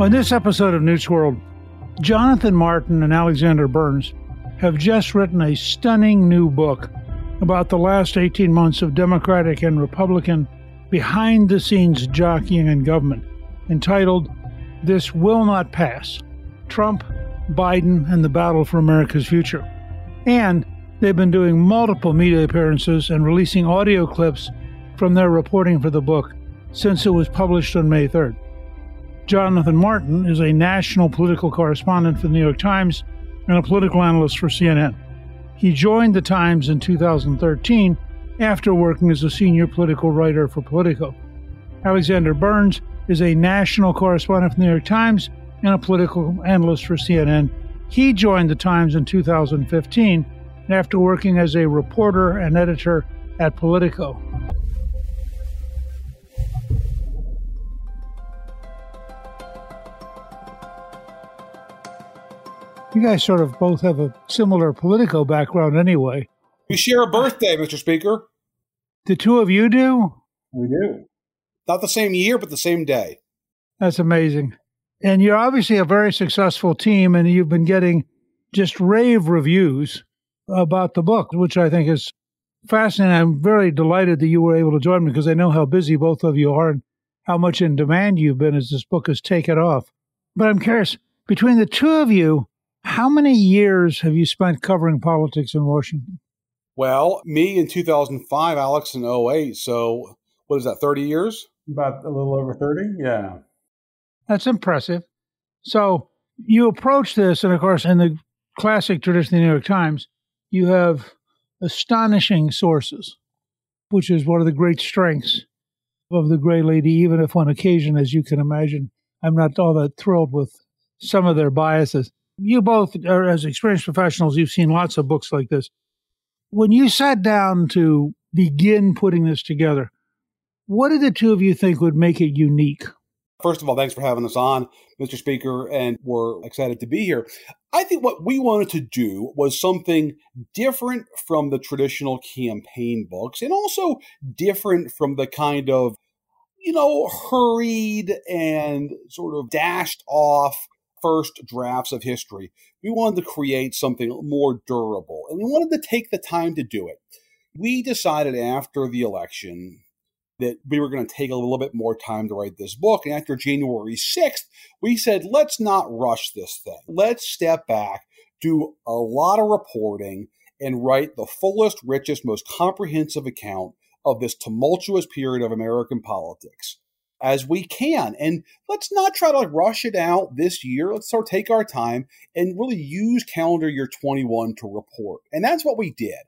On this episode of Newsworld, Jonathan Martin and Alexander Burns have just written a stunning new book about the last 18 months of Democratic and Republican behind the scenes jockeying in government entitled This Will Not Pass Trump, Biden, and the Battle for America's Future. And they've been doing multiple media appearances and releasing audio clips from their reporting for the book since it was published on May 3rd. Jonathan Martin is a national political correspondent for the New York Times and a political analyst for CNN. He joined the Times in 2013 after working as a senior political writer for Politico. Alexander Burns is a national correspondent for the New York Times and a political analyst for CNN. He joined the Times in 2015 after working as a reporter and editor at Politico. You guys sort of both have a similar political background anyway. We share a birthday, Mr. Speaker. The two of you do? We do. Not the same year, but the same day. That's amazing. And you're obviously a very successful team, and you've been getting just rave reviews about the book, which I think is fascinating. I'm very delighted that you were able to join me because I know how busy both of you are and how much in demand you've been as this book has taken off. But I'm curious, between the two of you, how many years have you spent covering politics in Washington? Well, me in 2005, Alex in 08. So, what is that, 30 years? About a little over 30, yeah. That's impressive. So, you approach this, and of course, in the classic tradition of the New York Times, you have astonishing sources, which is one of the great strengths of the Gray Lady, even if on occasion, as you can imagine, I'm not all that thrilled with some of their biases. You both are, as experienced professionals, you've seen lots of books like this. When you sat down to begin putting this together, what did the two of you think would make it unique? First of all, thanks for having us on, Mr. Speaker, and we're excited to be here. I think what we wanted to do was something different from the traditional campaign books and also different from the kind of, you know, hurried and sort of dashed off first drafts of history. We wanted to create something more durable, and we wanted to take the time to do it. We decided after the election that we were going to take a little bit more time to write this book. And after January 6th, we said, let's not rush this thing. Let's step back, do a lot of reporting and write the fullest, richest, most comprehensive account of this tumultuous period of American politics as we can. And let's not try to like rush it out this year. Let's sort of take our time and really use calendar year 21 to report. And that's what we did.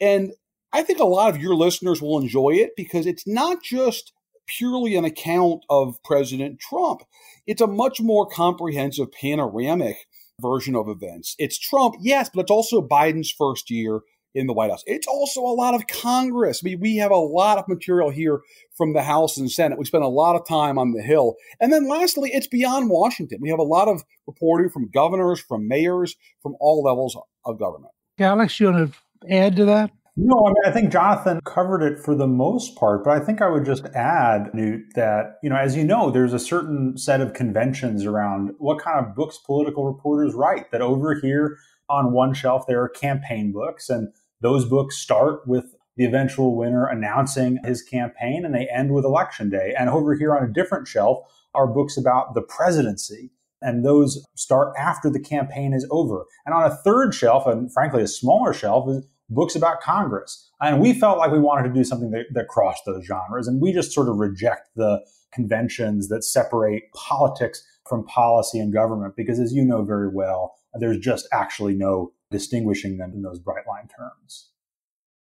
And I think a lot of your listeners will enjoy it because it's not just purely an account of President Trump. It's a much more comprehensive panoramic version of events. It's Trump, yes, but it's also Biden's first year in the White House. It's also a lot of Congress. I mean, we have a lot of material here from the House and Senate. We spend a lot of time on the Hill. And then lastly, it's beyond Washington. We have a lot of reporting from governors, from mayors, from all levels of government. Alex, you want to add to that? No, I mean, I think Jonathan covered it for the most part, but I think I would just add, Newt, that, you know, as you know, there's a certain set of conventions around what kind of books political reporters write. That over here on one shelf, there are campaign books, and those books start with the eventual winner announcing his campaign and they end with election day. And over here on a different shelf are books about the presidency. And those start after the campaign is over. And on a third shelf, and frankly, a smaller shelf, is books about Congress. And we felt like we wanted to do something that, that crossed those genres. And we just sort of reject the conventions that separate politics from policy and government because, as you know very well, there's just actually no distinguishing them in those bright line terms.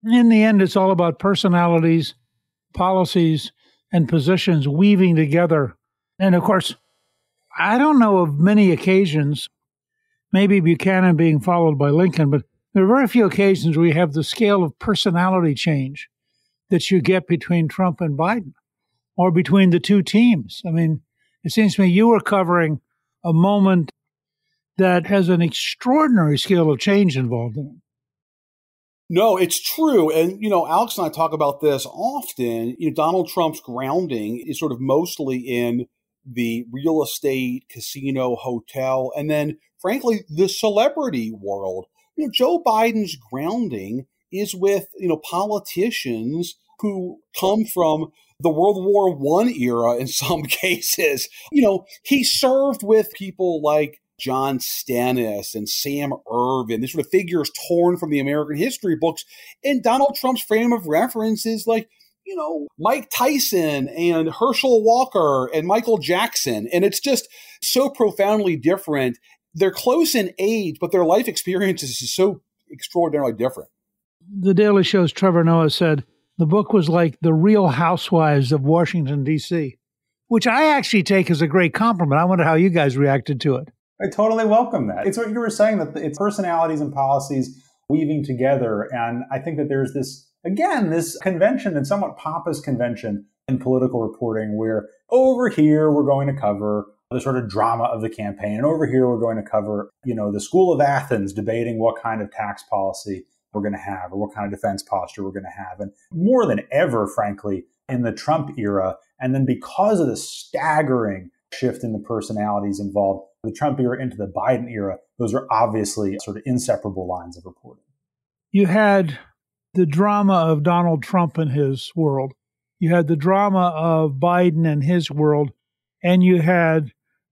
In the end, it's all about personalities, policies, and positions weaving together. And of course, I don't know of many occasions, maybe Buchanan being followed by Lincoln, but there are very few occasions where you have the scale of personality change that you get between Trump and Biden or between the two teams. I mean, it seems to me you were covering a moment that has an extraordinary scale of change involved in it. No, it's true. And, you know, Alex and I talk about this often. You know, Donald Trump's grounding is sort of mostly in the real estate, casino, hotel, and then, frankly, the celebrity world you know, Joe Biden's grounding is with, you know, politicians who come from the World War One era in some cases. You know, he served with people like John Stennis and Sam Ervin, these sort of figures torn from the American history books. And Donald Trump's frame of reference is like, you know, Mike Tyson and Herschel Walker and Michael Jackson. And it's just so profoundly different they're close in age, but their life experiences is so extraordinarily different. The Daily Show's Trevor Noah said the book was like the real housewives of Washington, D.C., which I actually take as a great compliment. I wonder how you guys reacted to it. I totally welcome that. It's what you were saying that it's personalities and policies weaving together. And I think that there's this, again, this convention and somewhat pompous convention in political reporting where over here we're going to cover the sort of drama of the campaign. And over here, we're going to cover, you know, the School of Athens debating what kind of tax policy we're going to have or what kind of defense posture we're going to have. And more than ever, frankly, in the Trump era, and then because of the staggering shift in the personalities involved, the Trump era into the Biden era, those are obviously sort of inseparable lines of reporting. You had the drama of Donald Trump and his world. You had the drama of Biden and his world. And you had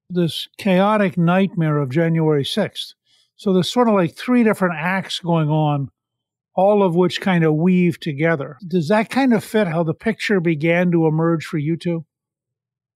this chaotic nightmare of January 6th. So there's sort of like three different acts going on, all of which kind of weave together. Does that kind of fit how the picture began to emerge for you two?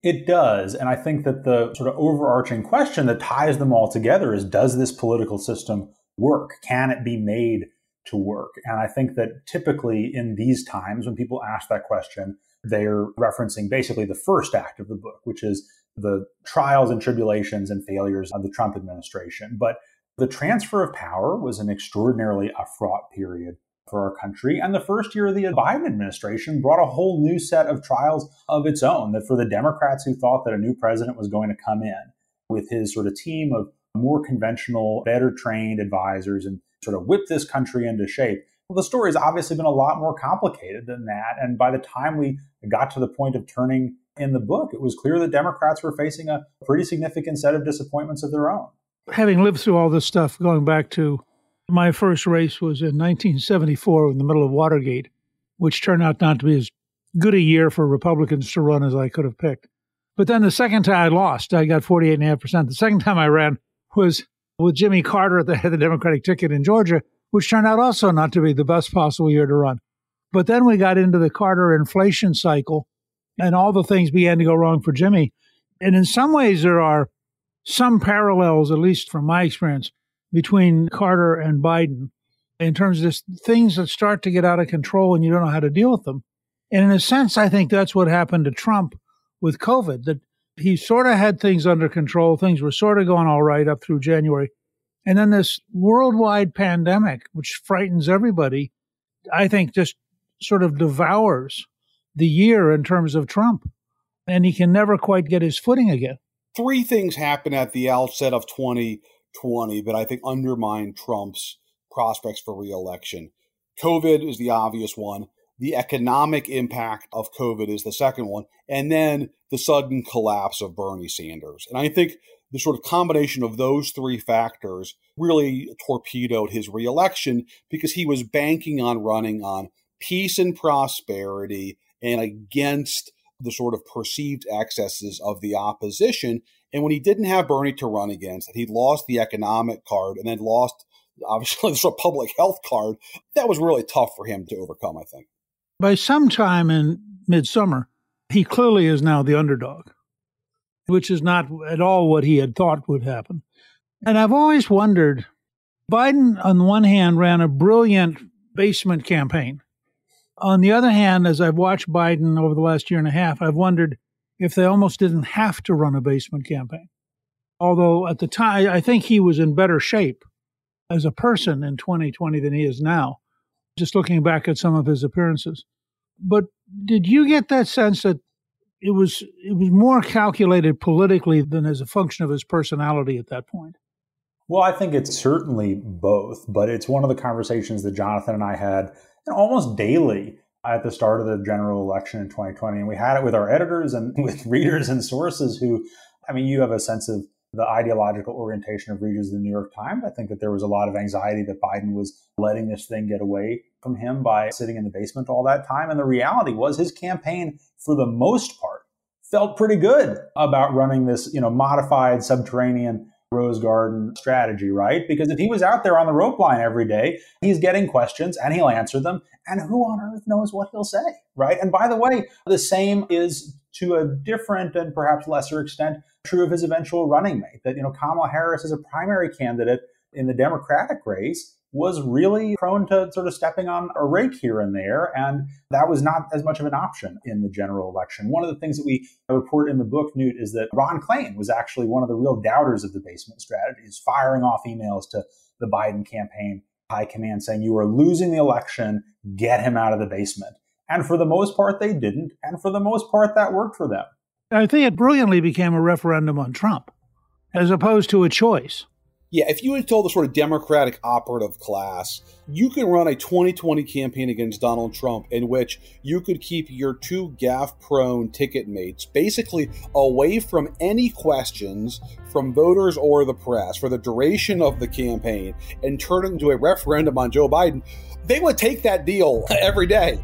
It does. And I think that the sort of overarching question that ties them all together is does this political system work? Can it be made to work? And I think that typically in these times, when people ask that question, they're referencing basically the first act of the book, which is the trials and tribulations and failures of the Trump administration. But the transfer of power was an extraordinarily fraught period for our country. And the first year of the Biden administration brought a whole new set of trials of its own that for the Democrats who thought that a new president was going to come in with his sort of team of more conventional, better trained advisors and sort of whip this country into shape. Well, the story has obviously been a lot more complicated than that. And by the time we got to the point of turning in the book, it was clear that Democrats were facing a pretty significant set of disappointments of their own. Having lived through all this stuff, going back to my first race was in 1974 in the middle of Watergate, which turned out not to be as good a year for Republicans to run as I could have picked. But then the second time I lost, I got 48.5%. The second time I ran was with Jimmy Carter at the head of the Democratic ticket in Georgia, which turned out also not to be the best possible year to run. But then we got into the Carter inflation cycle and all the things began to go wrong for Jimmy. And in some ways, there are some parallels, at least from my experience, between Carter and Biden in terms of this, things that start to get out of control and you don't know how to deal with them. And in a sense, I think that's what happened to Trump with COVID, that he sort of had things under control. Things were sort of going all right up through January. And then this worldwide pandemic, which frightens everybody, I think just sort of devours the year in terms of Trump. And he can never quite get his footing again. Three things happen at the outset of 2020 that I think undermine Trump's prospects for reelection. COVID is the obvious one. The economic impact of COVID is the second one. And then the sudden collapse of Bernie Sanders. And I think the sort of combination of those three factors really torpedoed his reelection because he was banking on running on peace and prosperity and against the sort of perceived excesses of the opposition. And when he didn't have Bernie to run against, he lost the economic card and then lost obviously the sort of public health card, that was really tough for him to overcome, I think. By some time in midsummer, he clearly is now the underdog, which is not at all what he had thought would happen. And I've always wondered Biden, on the one hand, ran a brilliant basement campaign. On the other hand, as I've watched Biden over the last year and a half, I've wondered if they almost didn't have to run a basement campaign. Although at the time, I think he was in better shape as a person in 2020 than he is now, just looking back at some of his appearances. But did you get that sense that it was it was more calculated politically than as a function of his personality at that point? Well, I think it's certainly both, but it's one of the conversations that Jonathan and I had almost daily at the start of the general election in 2020. And we had it with our editors and with readers and sources who, I mean, you have a sense of the ideological orientation of readers of the New York Times. I think that there was a lot of anxiety that Biden was letting this thing get away from him by sitting in the basement all that time. And the reality was his campaign, for the most part, felt pretty good about running this, you know, modified subterranean rose garden strategy, right? Because if he was out there on the rope line every day, he's getting questions and he'll answer them. And who on earth knows what he'll say, right? And by the way, the same is to a different and perhaps lesser extent true of his eventual running mate. That, you know, Kamala Harris as a primary candidate in the Democratic race was really prone to sort of stepping on a rake here and there. And that was not as much of an option in the general election. One of the things that we report in the book, Newt, is that Ron Klain was actually one of the real doubters of the basement strategy, strategies, firing off emails to the Biden campaign high command saying, You are losing the election, get him out of the basement. And for the most part, they didn't. And for the most part, that worked for them. I think it brilliantly became a referendum on Trump as opposed to a choice. Yeah, if you had told the sort of Democratic operative class, you can run a 2020 campaign against Donald Trump in which you could keep your two gaffe prone ticket mates basically away from any questions from voters or the press for the duration of the campaign and turn it into a referendum on Joe Biden, they would take that deal every day.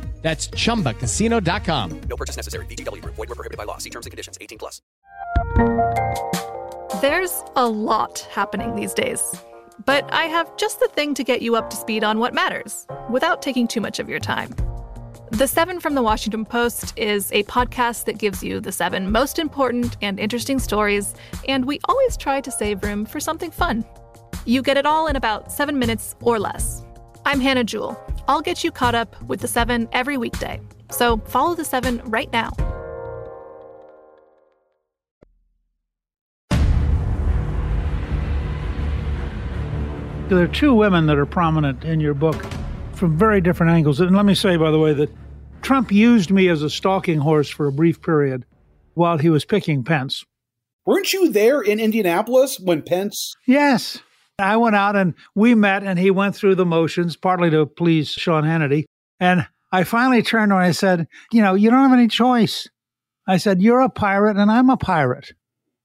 That's chumbacasino.com. No purchase necessary. VGW Group. Void were prohibited by law. See terms and conditions. 18 plus. There's a lot happening these days. But I have just the thing to get you up to speed on what matters without taking too much of your time. The Seven from the Washington Post is a podcast that gives you the seven most important and interesting stories, and we always try to save room for something fun. You get it all in about seven minutes or less. I'm Hannah Jewell. I'll get you caught up with the seven every weekday. So follow the seven right now. There are two women that are prominent in your book from very different angles. And let me say, by the way, that Trump used me as a stalking horse for a brief period while he was picking Pence. Weren't you there in Indianapolis when Pence? Yes. I went out and we met, and he went through the motions, partly to please Sean Hannity. And I finally turned and I said, You know, you don't have any choice. I said, You're a pirate and I'm a pirate.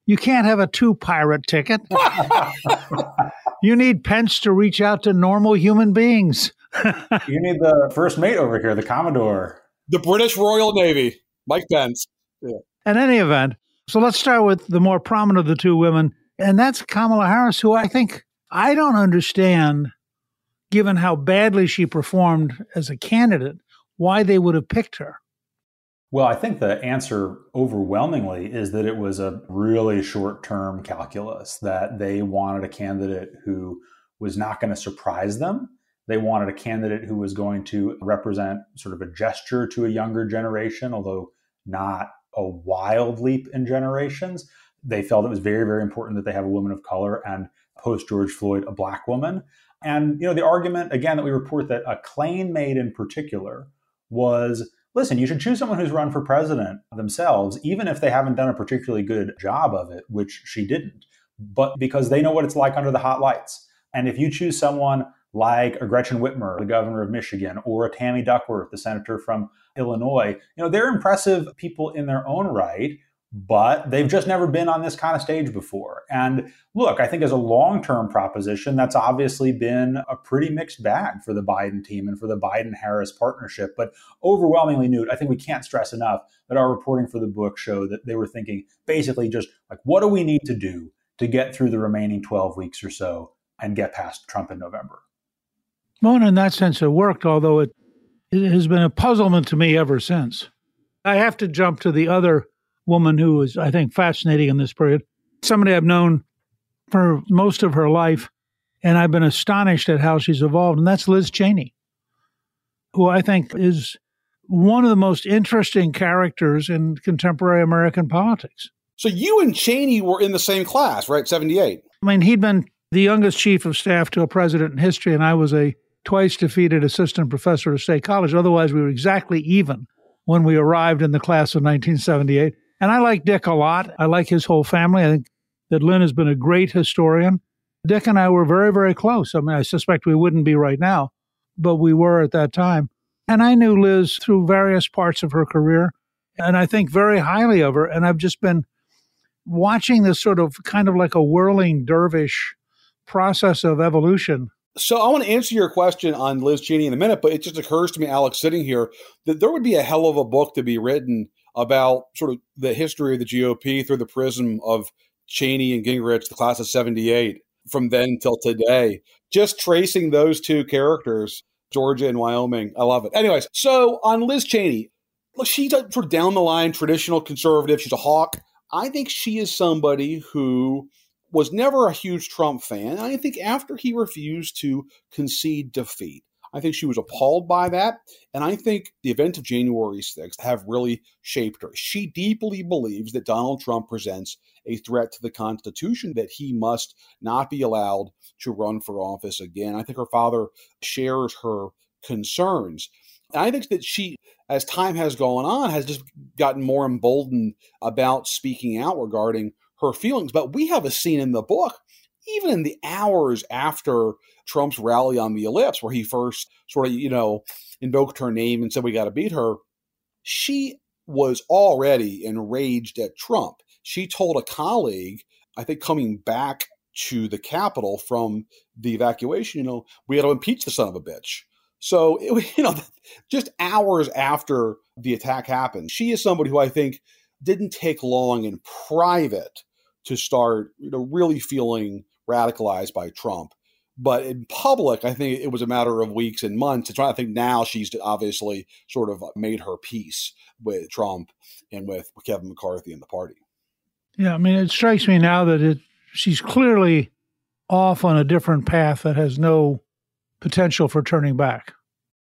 You can't have a two pirate ticket. you need Pence to reach out to normal human beings. you need the first mate over here, the Commodore. The British Royal Navy, Mike Pence. Yeah. In any event, so let's start with the more prominent of the two women, and that's Kamala Harris, who I think I don't understand, given how badly she performed as a candidate, why they would have picked her. Well, I think the answer overwhelmingly is that it was a really short term calculus, that they wanted a candidate who was not going to surprise them. They wanted a candidate who was going to represent sort of a gesture to a younger generation, although not a wild leap in generations. They felt it was very, very important that they have a woman of color and post George Floyd, a black woman. And you know, the argument again that we report that a claim made in particular was listen, you should choose someone who's run for president themselves, even if they haven't done a particularly good job of it, which she didn't, but because they know what it's like under the hot lights. And if you choose someone like a Gretchen Whitmer, the governor of Michigan, or a Tammy Duckworth, the senator from Illinois, you know, they're impressive people in their own right but they've just never been on this kind of stage before. And look, I think as a long term proposition, that's obviously been a pretty mixed bag for the Biden team and for the Biden Harris partnership. But overwhelmingly, Newt, I think we can't stress enough that our reporting for the book showed that they were thinking basically just like, what do we need to do to get through the remaining 12 weeks or so and get past Trump in November? Well, in that sense, it worked, although it, it has been a puzzlement to me ever since. I have to jump to the other woman who was, I think, fascinating in this period. Somebody I've known for most of her life, and I've been astonished at how she's evolved, and that's Liz Cheney, who I think is one of the most interesting characters in contemporary American politics. So you and Cheney were in the same class, right? 78. I mean, he'd been the youngest chief of staff to a president in history, and I was a twice defeated assistant professor at State College. Otherwise, we were exactly even when we arrived in the class of 1978. And I like Dick a lot. I like his whole family. I think that Lynne has been a great historian. Dick and I were very, very close. I mean, I suspect we wouldn't be right now, but we were at that time. And I knew Liz through various parts of her career, and I think very highly of her. And I've just been watching this sort of kind of like a whirling dervish process of evolution. So I want to answer your question on Liz Cheney in a minute, but it just occurs to me, Alex, sitting here, that there would be a hell of a book to be written about sort of the history of the GOP through the prism of Cheney and Gingrich, the class of 78, from then till today. Just tracing those two characters Georgia and Wyoming. I love it. Anyways, so on Liz Cheney, look, she's a sort of down the line traditional conservative. She's a hawk. I think she is somebody who was never a huge Trump fan. I think after he refused to concede defeat, I think she was appalled by that. And I think the event of January 6th have really shaped her. She deeply believes that Donald Trump presents a threat to the Constitution, that he must not be allowed to run for office again. I think her father shares her concerns. And I think that she, as time has gone on, has just gotten more emboldened about speaking out regarding her feelings. But we have a scene in the book, even in the hours after Trump's rally on the ellipse, where he first sort of, you know, invoked her name and said, We got to beat her. She was already enraged at Trump. She told a colleague, I think coming back to the Capitol from the evacuation, you know, we had to impeach the son of a bitch. So, it, you know, just hours after the attack happened, she is somebody who I think didn't take long in private to start, you know, really feeling radicalized by Trump. But in public, I think it was a matter of weeks and months. It's I think now she's obviously sort of uh, made her peace with Trump and with Kevin McCarthy and the party. Yeah, I mean, it strikes me now that it she's clearly off on a different path that has no potential for turning back.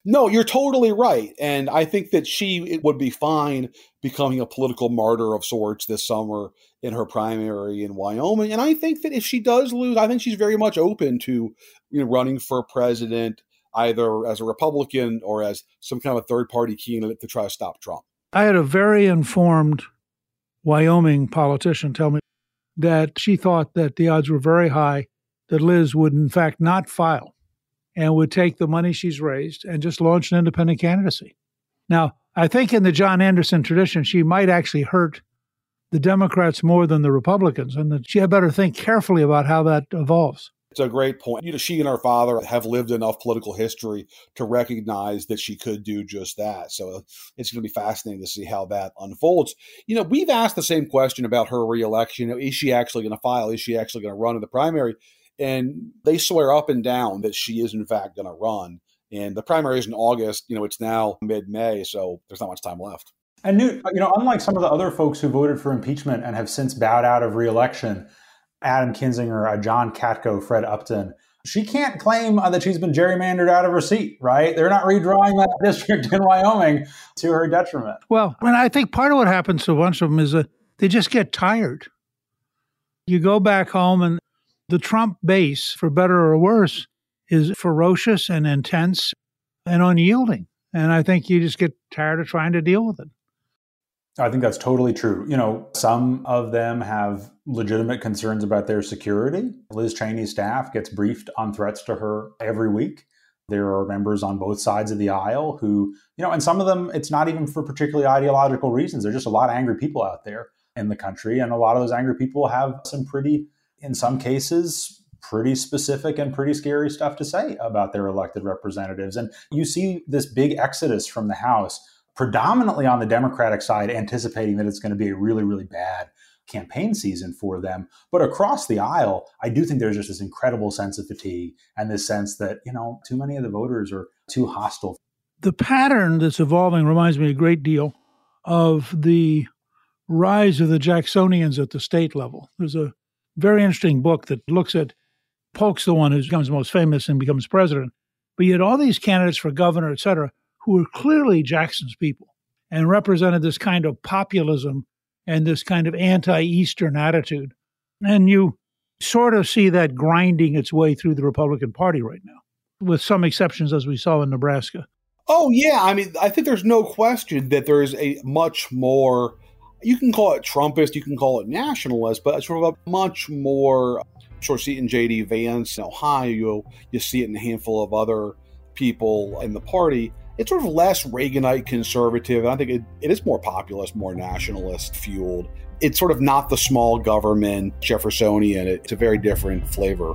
No, you're totally right. And I think that she would be fine becoming a political martyr of sorts this summer in her primary in Wyoming. And I think that if she does lose, I think she's very much open to you know, running for president, either as a Republican or as some kind of a third party candidate to try to stop Trump. I had a very informed Wyoming politician tell me that she thought that the odds were very high that Liz would, in fact, not file and would take the money she's raised and just launch an independent candidacy. Now, I think in the John Anderson tradition, she might actually hurt the Democrats more than the Republicans, and that she had better think carefully about how that evolves. It's a great point. You know, she and her father have lived enough political history to recognize that she could do just that. So uh, it's going to be fascinating to see how that unfolds. You know, we've asked the same question about her reelection. You know, is she actually going to file? Is she actually going to run in the primary? And they swear up and down that she is, in fact, going to run. And the primary is in August. You know, it's now mid May, so there's not much time left. And Newt, you know, unlike some of the other folks who voted for impeachment and have since bowed out of reelection, Adam Kinzinger, uh, John Katko, Fred Upton, she can't claim uh, that she's been gerrymandered out of her seat, right? They're not redrawing that district in Wyoming to her detriment. Well, and I think part of what happens to a bunch of them is that they just get tired. You go back home and the Trump base, for better or worse, is ferocious and intense and unyielding. And I think you just get tired of trying to deal with it. I think that's totally true. You know, some of them have legitimate concerns about their security. Liz Cheney's staff gets briefed on threats to her every week. There are members on both sides of the aisle who, you know, and some of them, it's not even for particularly ideological reasons. There's just a lot of angry people out there in the country. And a lot of those angry people have some pretty in some cases, pretty specific and pretty scary stuff to say about their elected representatives. And you see this big exodus from the House, predominantly on the Democratic side, anticipating that it's going to be a really, really bad campaign season for them. But across the aisle, I do think there's just this incredible sense of fatigue and this sense that, you know, too many of the voters are too hostile. The pattern that's evolving reminds me a great deal of the rise of the Jacksonians at the state level. There's a very interesting book that looks at Polk's the one who becomes most famous and becomes president. But you had all these candidates for governor, et cetera, who were clearly Jackson's people and represented this kind of populism and this kind of anti Eastern attitude. And you sort of see that grinding its way through the Republican Party right now, with some exceptions, as we saw in Nebraska. Oh, yeah. I mean, I think there's no question that there's a much more you can call it Trumpist, you can call it nationalist, but it's sort of a much more sort of see it in J.D. Vance in Ohio. You see it in a handful of other people in the party. It's sort of less Reaganite conservative. I think it, it is more populist, more nationalist fueled. It's sort of not the small government Jeffersonian. It's a very different flavor.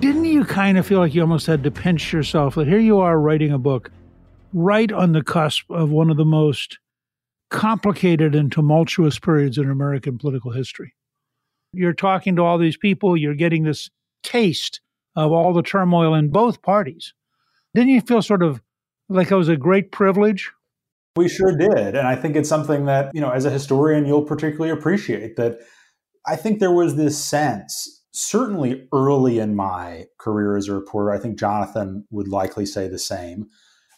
Didn't you kind of feel like you almost had to pinch yourself that here you are writing a book right on the cusp of one of the most complicated and tumultuous periods in American political history? You're talking to all these people, you're getting this taste of all the turmoil in both parties. Didn't you feel sort of like it was a great privilege? We sure did. And I think it's something that, you know, as a historian, you'll particularly appreciate that I think there was this sense certainly early in my career as a reporter, I think Jonathan would likely say the same,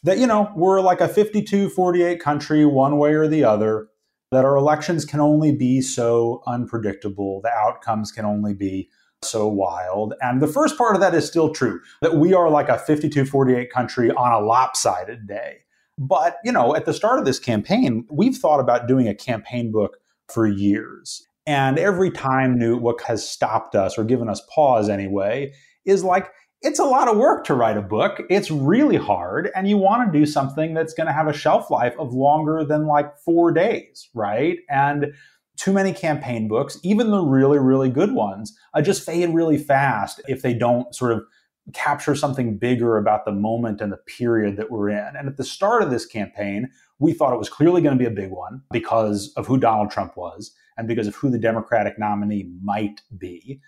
that, you know, we're like a 52 48 country, one way or the other, that our elections can only be so unpredictable, the outcomes can only be so wild. And the first part of that is still true, that we are like a 52 48 country on a lopsided day. But, you know, at the start of this campaign, we've thought about doing a campaign book for years. And every time, Newt, what has stopped us or given us pause anyway is like, it's a lot of work to write a book. It's really hard. And you want to do something that's going to have a shelf life of longer than like four days, right? And too many campaign books, even the really, really good ones, uh, just fade really fast if they don't sort of capture something bigger about the moment and the period that we're in. And at the start of this campaign, we thought it was clearly going to be a big one because of who Donald Trump was and because of who the Democratic nominee might be.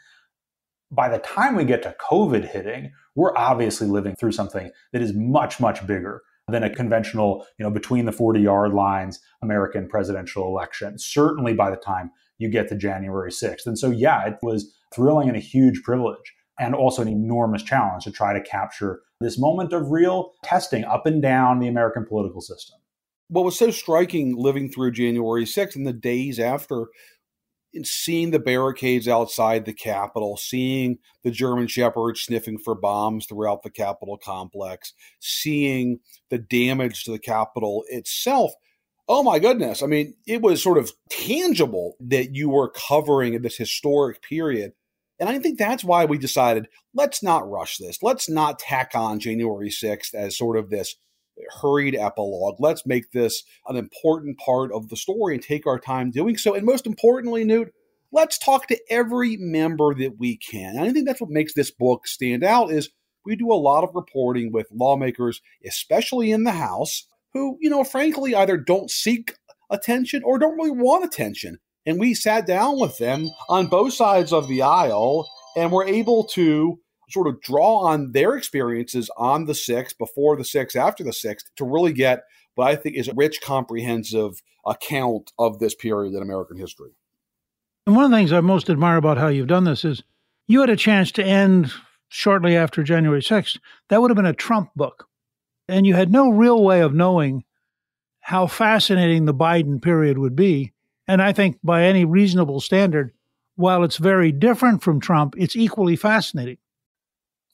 By the time we get to COVID hitting, we're obviously living through something that is much, much bigger than a conventional, you know, between the 40 yard lines American presidential election. Certainly by the time you get to January 6th. And so, yeah, it was thrilling and a huge privilege and also an enormous challenge to try to capture this moment of real testing up and down the American political system what was so striking living through January 6th and the days after, in seeing the barricades outside the Capitol, seeing the German Shepherds sniffing for bombs throughout the Capitol complex, seeing the damage to the Capitol itself. Oh my goodness. I mean, it was sort of tangible that you were covering this historic period. And I think that's why we decided let's not rush this. Let's not tack on January 6th as sort of this hurried epilogue. Let's make this an important part of the story and take our time doing so. And most importantly, Newt, let's talk to every member that we can. And I think that's what makes this book stand out is we do a lot of reporting with lawmakers, especially in the House, who, you know, frankly either don't seek attention or don't really want attention. And we sat down with them on both sides of the aisle and were able to sort of draw on their experiences on the sixth, before the sixth, after the sixth, to really get what I think is a rich, comprehensive account of this period in American history. And one of the things I most admire about how you've done this is you had a chance to end shortly after January 6th. That would have been a Trump book. And you had no real way of knowing how fascinating the Biden period would be. And I think by any reasonable standard, while it's very different from Trump, it's equally fascinating.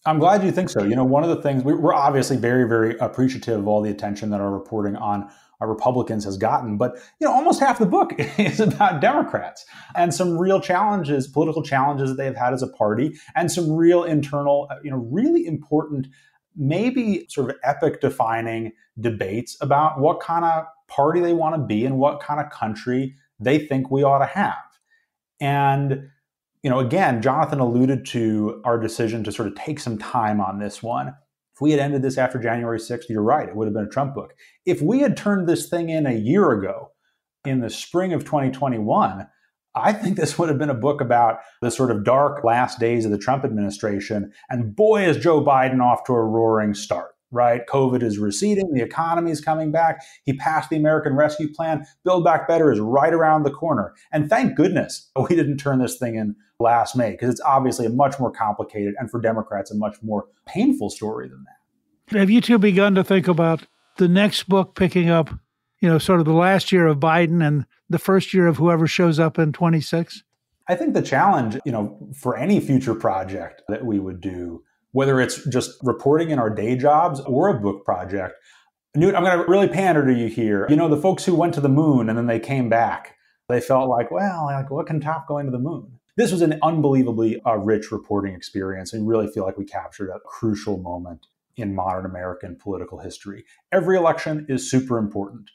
I'm glad you think so. You know, one of the things we're obviously very, very appreciative of all the attention that our reporting on our Republicans has gotten, but you know, almost half the book is about Democrats and some real challenges, political challenges that they've had as a party, and some real internal, uh, you know, really important, maybe sort of epic-defining debates about what kind of party they want to be and what kind of country they think we ought to have. And you know, again, Jonathan alluded to our decision to sort of take some time on this one. If we had ended this after January 6th, you're right, it would have been a Trump book. If we had turned this thing in a year ago, in the spring of 2021, I think this would have been a book about the sort of dark last days of the Trump administration. And boy, is Joe Biden off to a roaring start right? COVID is receding, the economy is coming back. He passed the American Rescue Plan. Build Back Better is right around the corner. And thank goodness we didn't turn this thing in last May because it's obviously a much more complicated and for Democrats a much more painful story than that. Have you two begun to think about the next book picking up, you know, sort of the last year of Biden and the first year of whoever shows up in 26? I think the challenge, you know, for any future project that we would do whether it's just reporting in our day jobs or a book project. Newt, I'm going to really pander to you here. You know, the folks who went to the moon and then they came back, they felt like, well, like what can top going to the moon? This was an unbelievably uh, rich reporting experience. and really feel like we captured a crucial moment in modern American political history. Every election is super important.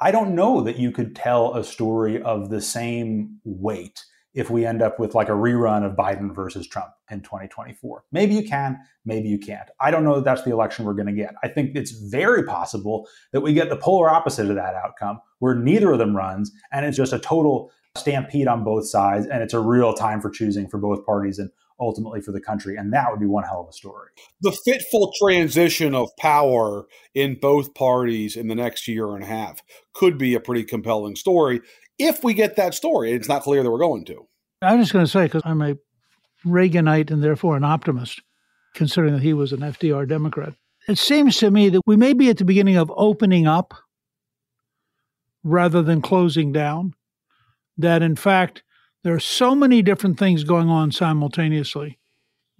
I don't know that you could tell a story of the same weight if we end up with like a rerun of Biden versus Trump in 2024. Maybe you can, maybe you can't. I don't know that that's the election we're going to get. I think it's very possible that we get the polar opposite of that outcome, where neither of them runs, and it's just a total stampede on both sides, and it's a real time for choosing for both parties and ultimately for the country. And that would be one hell of a story. The fitful transition of power in both parties in the next year and a half could be a pretty compelling story if we get that story. It's not clear that we're going to. I'm just going to say, because I'm a Reaganite and therefore an optimist, considering that he was an FDR Democrat, it seems to me that we may be at the beginning of opening up rather than closing down. That in fact, there are so many different things going on simultaneously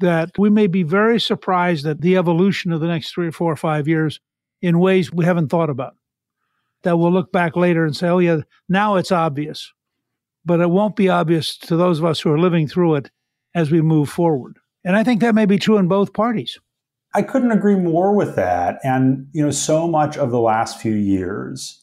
that we may be very surprised at the evolution of the next three or four or five years in ways we haven't thought about that we'll look back later and say, oh, yeah, now it's obvious. But it won't be obvious to those of us who are living through it as we move forward. And I think that may be true in both parties. I couldn't agree more with that. And, you know, so much of the last few years,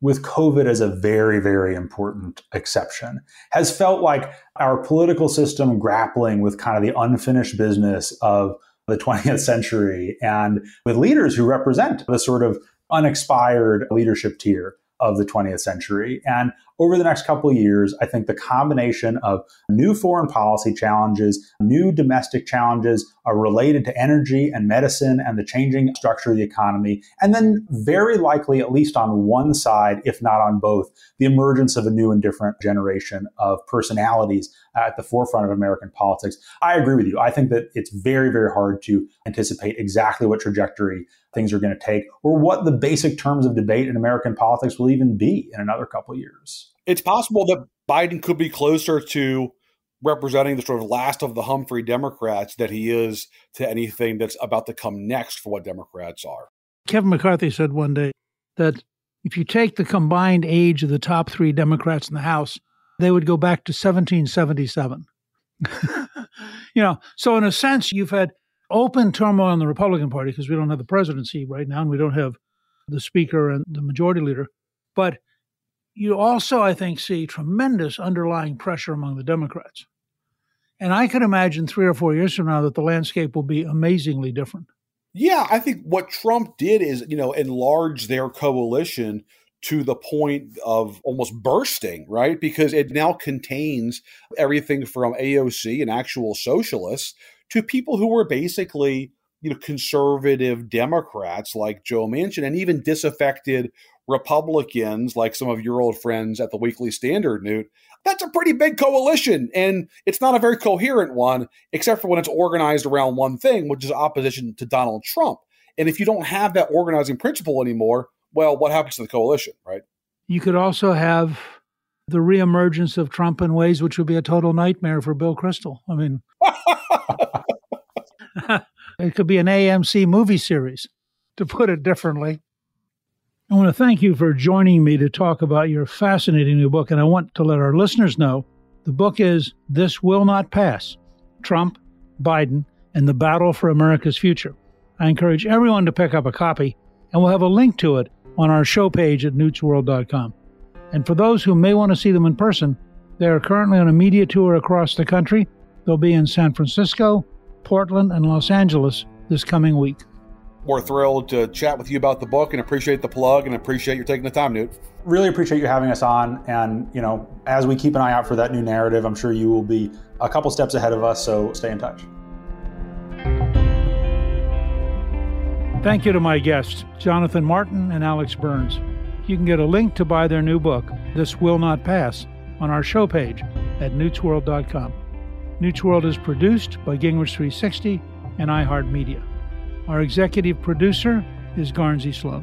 with COVID as a very, very important exception, has felt like our political system grappling with kind of the unfinished business of the 20th century and with leaders who represent the sort of unexpired leadership tier of the 20th century. And over the next couple of years, I think the combination of new foreign policy challenges, new domestic challenges are related to energy and medicine and the changing structure of the economy, and then very likely, at least on one side, if not on both, the emergence of a new and different generation of personalities at the forefront of American politics. I agree with you. I think that it's very, very hard to anticipate exactly what trajectory things are going to take or what the basic terms of debate in American politics will even be in another couple of years. It's possible that Biden could be closer to representing the sort of last of the Humphrey Democrats that he is to anything that's about to come next for what Democrats are. Kevin McCarthy said one day that if you take the combined age of the top three Democrats in the House, they would go back to 1777. you know, so in a sense, you've had open turmoil in the Republican Party because we don't have the presidency right now and we don't have the speaker and the majority leader. But you also, I think, see tremendous underlying pressure among the Democrats. And I can imagine three or four years from now that the landscape will be amazingly different. Yeah, I think what Trump did is, you know, enlarge their coalition to the point of almost bursting, right? Because it now contains everything from AOC and actual socialists to people who were basically you know conservative Democrats like Joe Manchin and even disaffected Republicans, like some of your old friends at the Weekly Standard, Newt, that's a pretty big coalition. And it's not a very coherent one, except for when it's organized around one thing, which is opposition to Donald Trump. And if you don't have that organizing principle anymore, well, what happens to the coalition, right? You could also have the reemergence of Trump in ways which would be a total nightmare for Bill Kristol. I mean, it could be an AMC movie series, to put it differently. I want to thank you for joining me to talk about your fascinating new book. And I want to let our listeners know the book is This Will Not Pass Trump, Biden, and the Battle for America's Future. I encourage everyone to pick up a copy, and we'll have a link to it on our show page at newtsworld.com. And for those who may want to see them in person, they are currently on a media tour across the country. They'll be in San Francisco, Portland, and Los Angeles this coming week. We're thrilled to chat with you about the book and appreciate the plug and appreciate you taking the time, Newt. Really appreciate you having us on. And, you know, as we keep an eye out for that new narrative, I'm sure you will be a couple steps ahead of us. So stay in touch. Thank you to my guests, Jonathan Martin and Alex Burns. You can get a link to buy their new book, This Will Not Pass, on our show page at newtsworld.com. Newt's World is produced by Gingrich 360 and iHeartMedia. Our executive producer is Guernsey Sloan.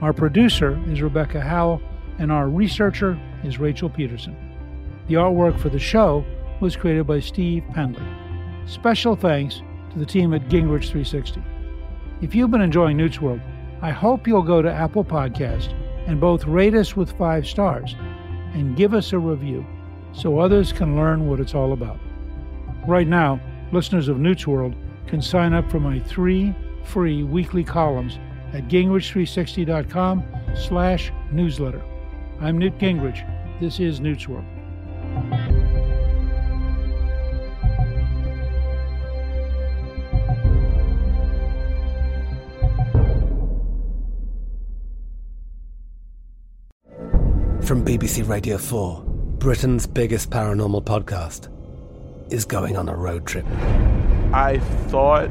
Our producer is Rebecca Howell, and our researcher is Rachel Peterson. The artwork for the show was created by Steve Penley. Special thanks to the team at Gingrich 360. If you've been enjoying Newt's World, I hope you'll go to Apple Podcast and both rate us with five stars and give us a review so others can learn what it's all about. Right now, listeners of Newt's World can sign up for my three free weekly columns at gingrich360.com slash newsletter. I'm Newt Gingrich. This is Newt's World. From BBC Radio 4, Britain's biggest paranormal podcast is going on a road trip. I thought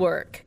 work.